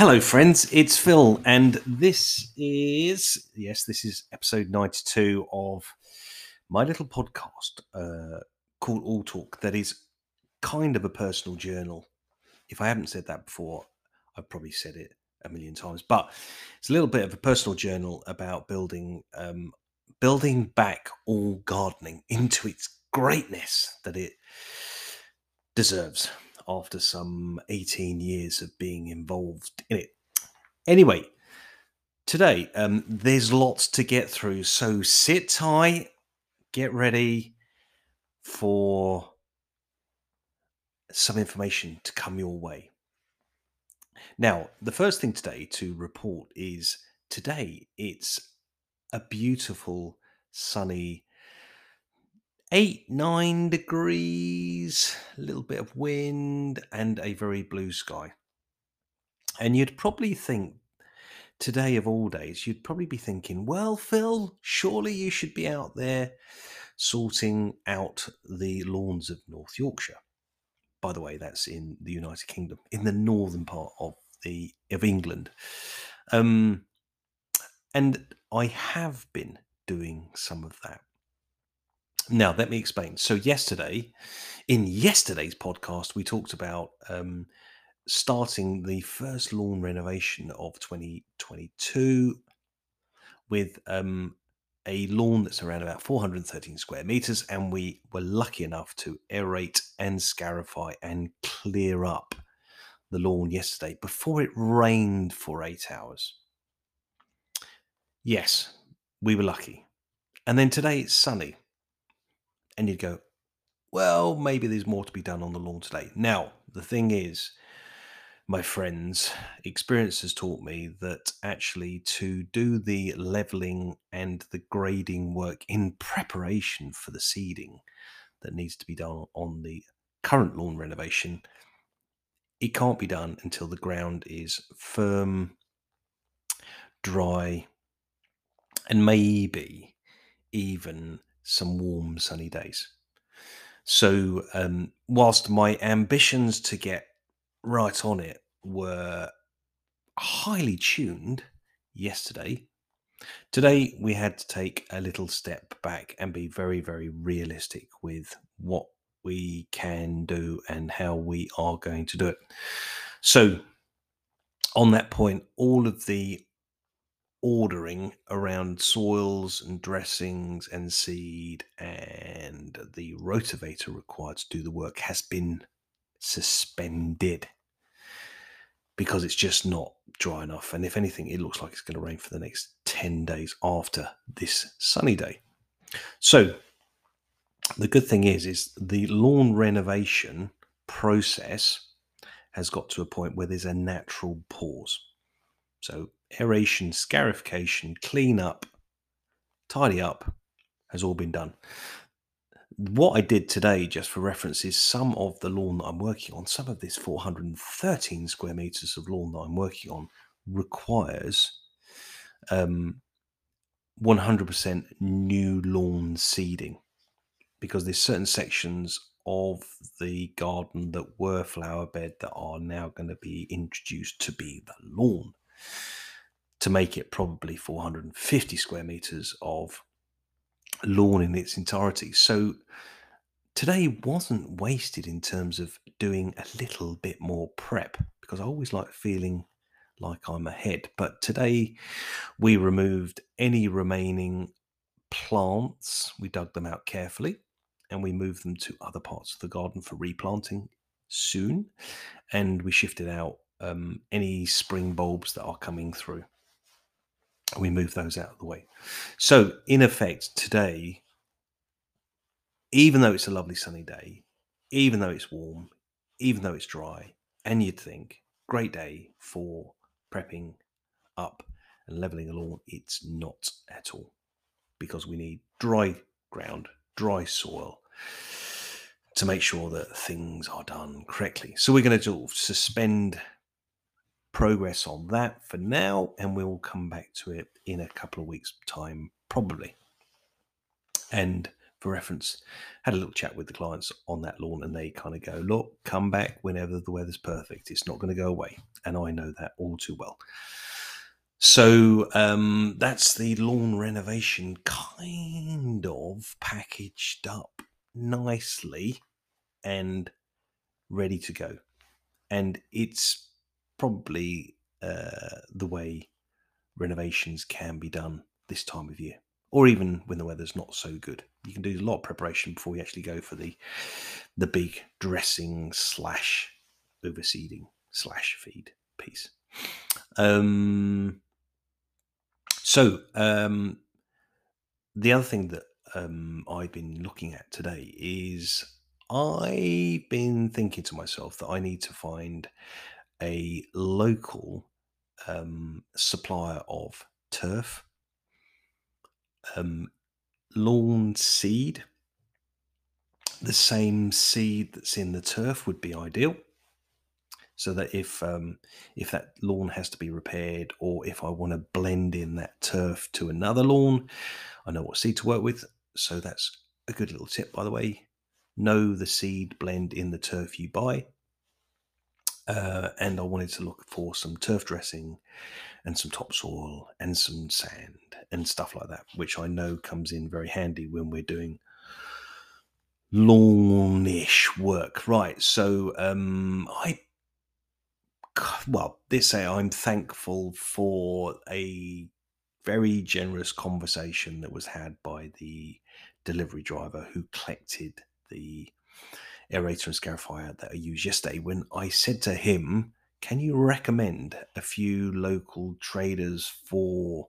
Hello, friends. It's Phil, and this is yes, this is episode ninety-two of my little podcast uh, called All Talk. That is kind of a personal journal. If I haven't said that before, I've probably said it a million times, but it's a little bit of a personal journal about building um, building back all gardening into its greatness that it deserves after some 18 years of being involved in it. Anyway, today um, there's lots to get through, so sit tight, get ready for some information to come your way. Now, the first thing today to report is today it's a beautiful sunny eight, nine degrees, a little bit of wind, and a very blue sky. And you'd probably think today of all days, you'd probably be thinking, well, Phil, surely you should be out there sorting out the lawns of North Yorkshire. By the way, that's in the United Kingdom, in the northern part of the of England. Um, and I have been doing some of that. Now, let me explain. So, yesterday, in yesterday's podcast, we talked about um, starting the first lawn renovation of 2022 with um, a lawn that's around about 413 square meters. And we were lucky enough to aerate and scarify and clear up the lawn yesterday before it rained for eight hours. Yes, we were lucky. And then today it's sunny and you'd go, well, maybe there's more to be done on the lawn today. Now, the thing is, my friends, experience has taught me that actually to do the leveling and the grading work in preparation for the seeding that needs to be done on the current lawn renovation, it can't be done until the ground is firm, dry, and maybe even some warm, sunny days. So, um, whilst my ambitions to get right on it were highly tuned yesterday, today we had to take a little step back and be very, very realistic with what we can do and how we are going to do it. So, on that point, all of the ordering around soils and dressings and seed and the rotavator required to do the work has been suspended because it's just not dry enough. And if anything, it looks like it's going to rain for the next 10 days after this sunny day. So the good thing is, is the lawn renovation process has got to a point where there's a natural pause. So aeration, scarification, clean up, tidy up has all been done. What I did today, just for reference, is some of the lawn that I'm working on, some of this 413 square meters of lawn that I'm working on requires um, 100% new lawn seeding because there's certain sections of the garden that were flower bed that are now going to be introduced to be the lawn to make it probably 450 square meters of lawn in its entirety. So today wasn't wasted in terms of doing a little bit more prep because I always like feeling like I'm ahead. But today we removed any remaining plants, we dug them out carefully and we moved them to other parts of the garden for replanting soon. And we shifted out um, any spring bulbs that are coming through we move those out of the way. So, in effect, today, even though it's a lovely sunny day, even though it's warm, even though it's dry, and you'd think, great day for prepping up and leveling a lawn, it's not at all because we need dry ground, dry soil to make sure that things are done correctly. So, we're going to suspend progress on that for now, and we'll come back to it in a couple of weeks' time, probably. And for reference, had a little chat with the clients on that lawn, and they kind of go, "Look, come back whenever the weather's perfect. It's not going to go away," and I know that all too well. So um, that's the lawn renovation kind of packaged up nicely and ready to go. And it's probably uh, the way renovations can be done this time of year, or even when the weather's not so good. You can do a lot of preparation before you actually go for the the big dressing slash overseeding slash feed piece. Um, so um, the other thing that um, I've been looking at today is I've been thinking to myself that I need to find a local um, supplier of turf, um, lawn seed. The same seed that's in the turf would be ideal so that if um, if that lawn has to be repaired or if I want to blend in that turf to another lawn, I know what seed to work with. So that's a good little tip, by the way. Know the seed blend in the turf you buy. Uh, and I wanted to look for some turf dressing and some topsoil and some sand and stuff like that, which I know comes in very handy when we're doing lawnish work. Right. So um, I well, this say I'm thankful for a very generous conversation that was had by the delivery driver who collected the aerator and scarifier that I used yesterday. When I said to him, Can you recommend a few local traders for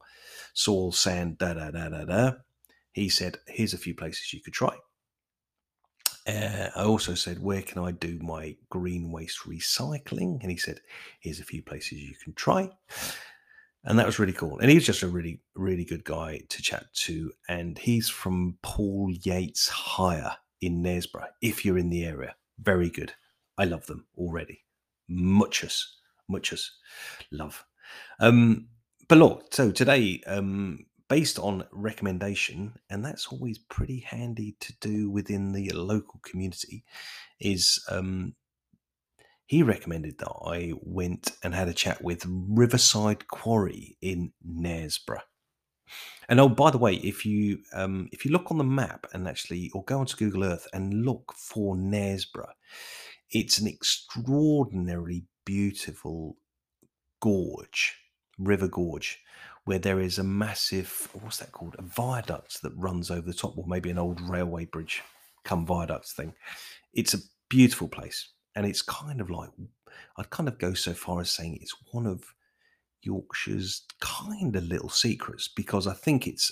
soil, sand, da da da da da? He said, Here's a few places you could try. Uh, I also said, Where can I do my green waste recycling? And he said, Here's a few places you can try. And that was really cool. And he's just a really, really good guy to chat to. And he's from Paul Yates Hire in Knaresborough, if you're in the area. Very good. I love them already. Muchus, muchus love. Um, but look, so today, um, based on recommendation, and that's always pretty handy to do within the local community, is um, he recommended that I went and had a chat with Riverside Quarry in Knaresborough. And oh, by the way, if you um, if you look on the map and actually, or go onto Google Earth and look for Knaresborough, it's an extraordinarily beautiful gorge, river gorge, where there is a massive what's that called? A viaduct that runs over the top or maybe an old railway bridge come viaduct thing. It's a beautiful place. And it's kind of like i'd kind of go so far as saying it's one of yorkshire's kind of little secrets because i think it's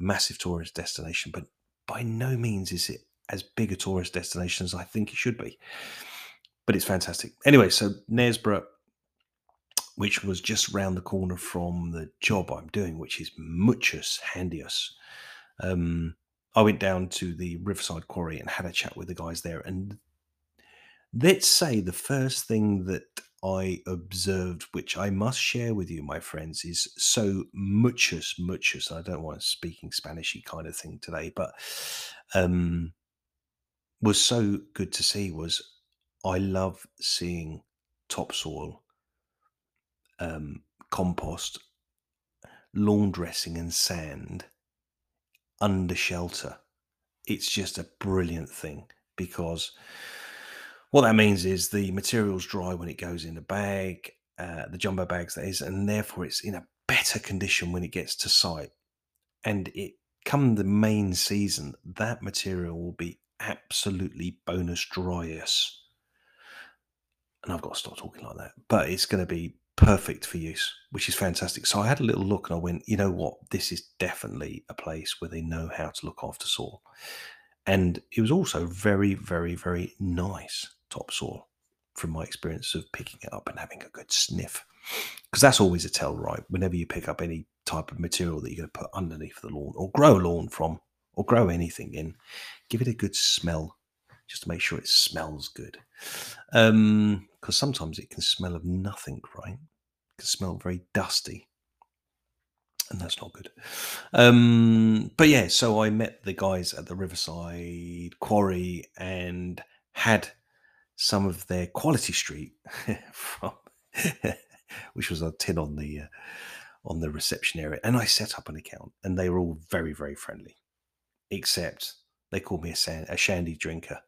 a massive tourist destination but by no means is it as big a tourist destination as i think it should be but it's fantastic anyway so knaresborough which was just round the corner from the job I'm doing, which is Muchus Handius. Um, I went down to the Riverside Quarry and had a chat with the guys there. And let's say the first thing that I observed, which I must share with you, my friends, is so muchus, muchus. I don't want a speaking Spanishy kind of thing today, but um, was so good to see was I love seeing topsoil um, compost, lawn dressing, and sand under shelter. It's just a brilliant thing because what that means is the material's dry when it goes in the bag, uh, the jumbo bags that is, and therefore it's in a better condition when it gets to site. And it come the main season, that material will be absolutely bonus dryous. And I've got to stop talking like that, but it's going to be perfect for use, which is fantastic. So I had a little look and I went, you know what? This is definitely a place where they know how to look after soil. And it was also very, very, very nice topsoil from my experience of picking it up and having a good sniff. Because that's always a tell, right? Whenever you pick up any type of material that you're going to put underneath the lawn or grow a lawn from or grow anything in, give it a good smell just to make sure it smells good. Because um, sometimes it can smell of nothing, right? It can smell very dusty. and that's not good. Um, but yeah, so I met the guys at the Riverside Quarry and had some of their Quality Street from, which was a tin on the uh, on the reception area, and I set up an account, and they were all very very friendly, except they called me a, sand, a shandy drinker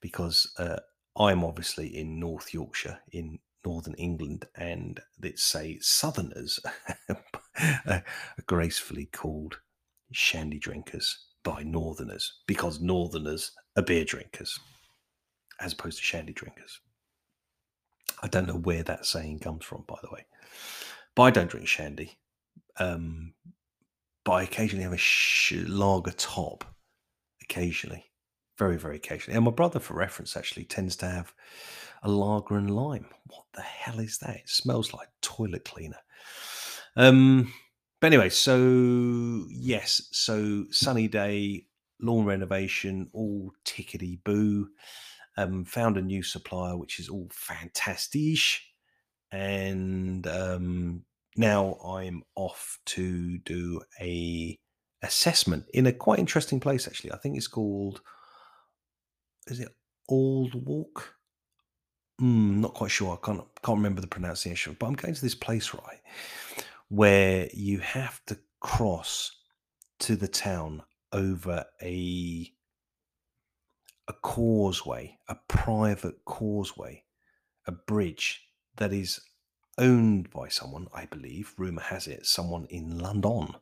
because uh, I'm obviously in North Yorkshire in northern England, and let's say Southerners are gracefully called shandy drinkers by Northerners because Northerners are beer drinkers as opposed to shandy drinkers. I don't know where that saying comes from, by the way, but I don't drink shandy. Um, but I occasionally have a sh- lager top, occasionally, very, very occasionally. And my brother, for reference, actually tends to have a lager and lime. What the hell is that? It smells like toilet cleaner. Um, but anyway, so yes, so sunny day, lawn renovation, all tickety boo. Um, found a new supplier, which is all fantastic. And um, now I'm off to do a assessment in a quite interesting place. Actually, I think it's called. Is it Old Walk? Mm, not quite sure. I can't can't remember the pronunciation, but I'm going to this place right where you have to cross to the town over a a causeway, a private causeway, a bridge that is owned by someone, I believe, rumor has it, someone in London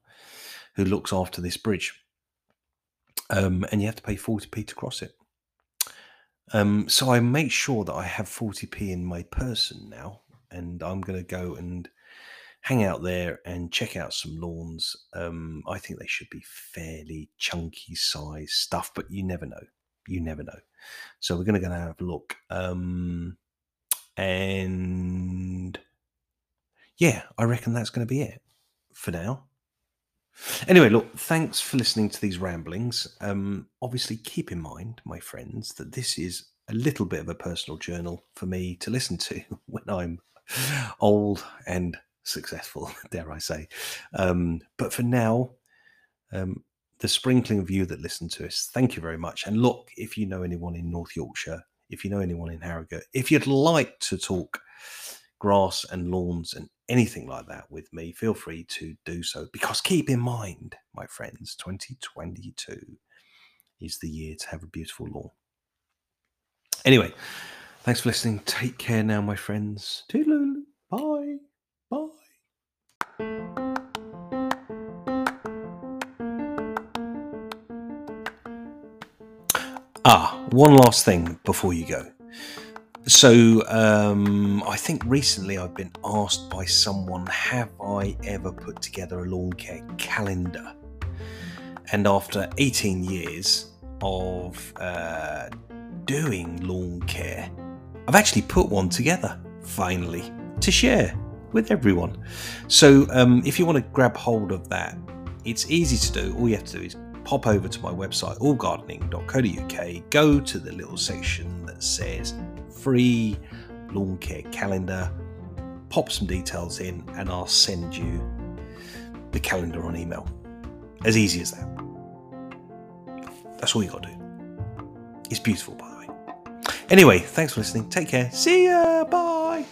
who looks after this bridge. Um, and you have to pay 40p to cross it. Um, so I make sure that I have 40p in my person now, and I'm going to go and hang out there and check out some lawns. Um, I think they should be fairly chunky size stuff, but you never know. You never know. So we're going to go and have a look. Um, and yeah, I reckon that's going to be it for now. Anyway, look, thanks for listening to these ramblings. Um, obviously, keep in mind, my friends, that this is a little bit of a personal journal for me to listen to when I'm old and successful, dare I say. Um, but for now, um, the sprinkling of you that listen to us, thank you very much. And look, if you know anyone in North Yorkshire, if you know anyone in Harrogate, if you'd like to talk grass and lawns and anything like that with me, feel free to do so. Because keep in mind, my friends, 2022 is the year to have a beautiful lawn. Anyway, thanks for listening. Take care now, my friends. Toodaloo. Bye. Bye. Ah, one last thing before you go. So, um, I think recently I've been asked by someone, have I ever put together a lawn care calendar? And after 18 years of uh, doing lawn care, I've actually put one together finally to share with everyone. So, um, if you want to grab hold of that, it's easy to do. All you have to do is pop over to my website, allgardening.co.uk, go to the little section that says free lawn care calendar, pop some details in, and I'll send you the calendar on email. As easy as that. That's all you got to do. It's beautiful, by the way. Anyway, thanks for listening. Take care. See ya. Bye.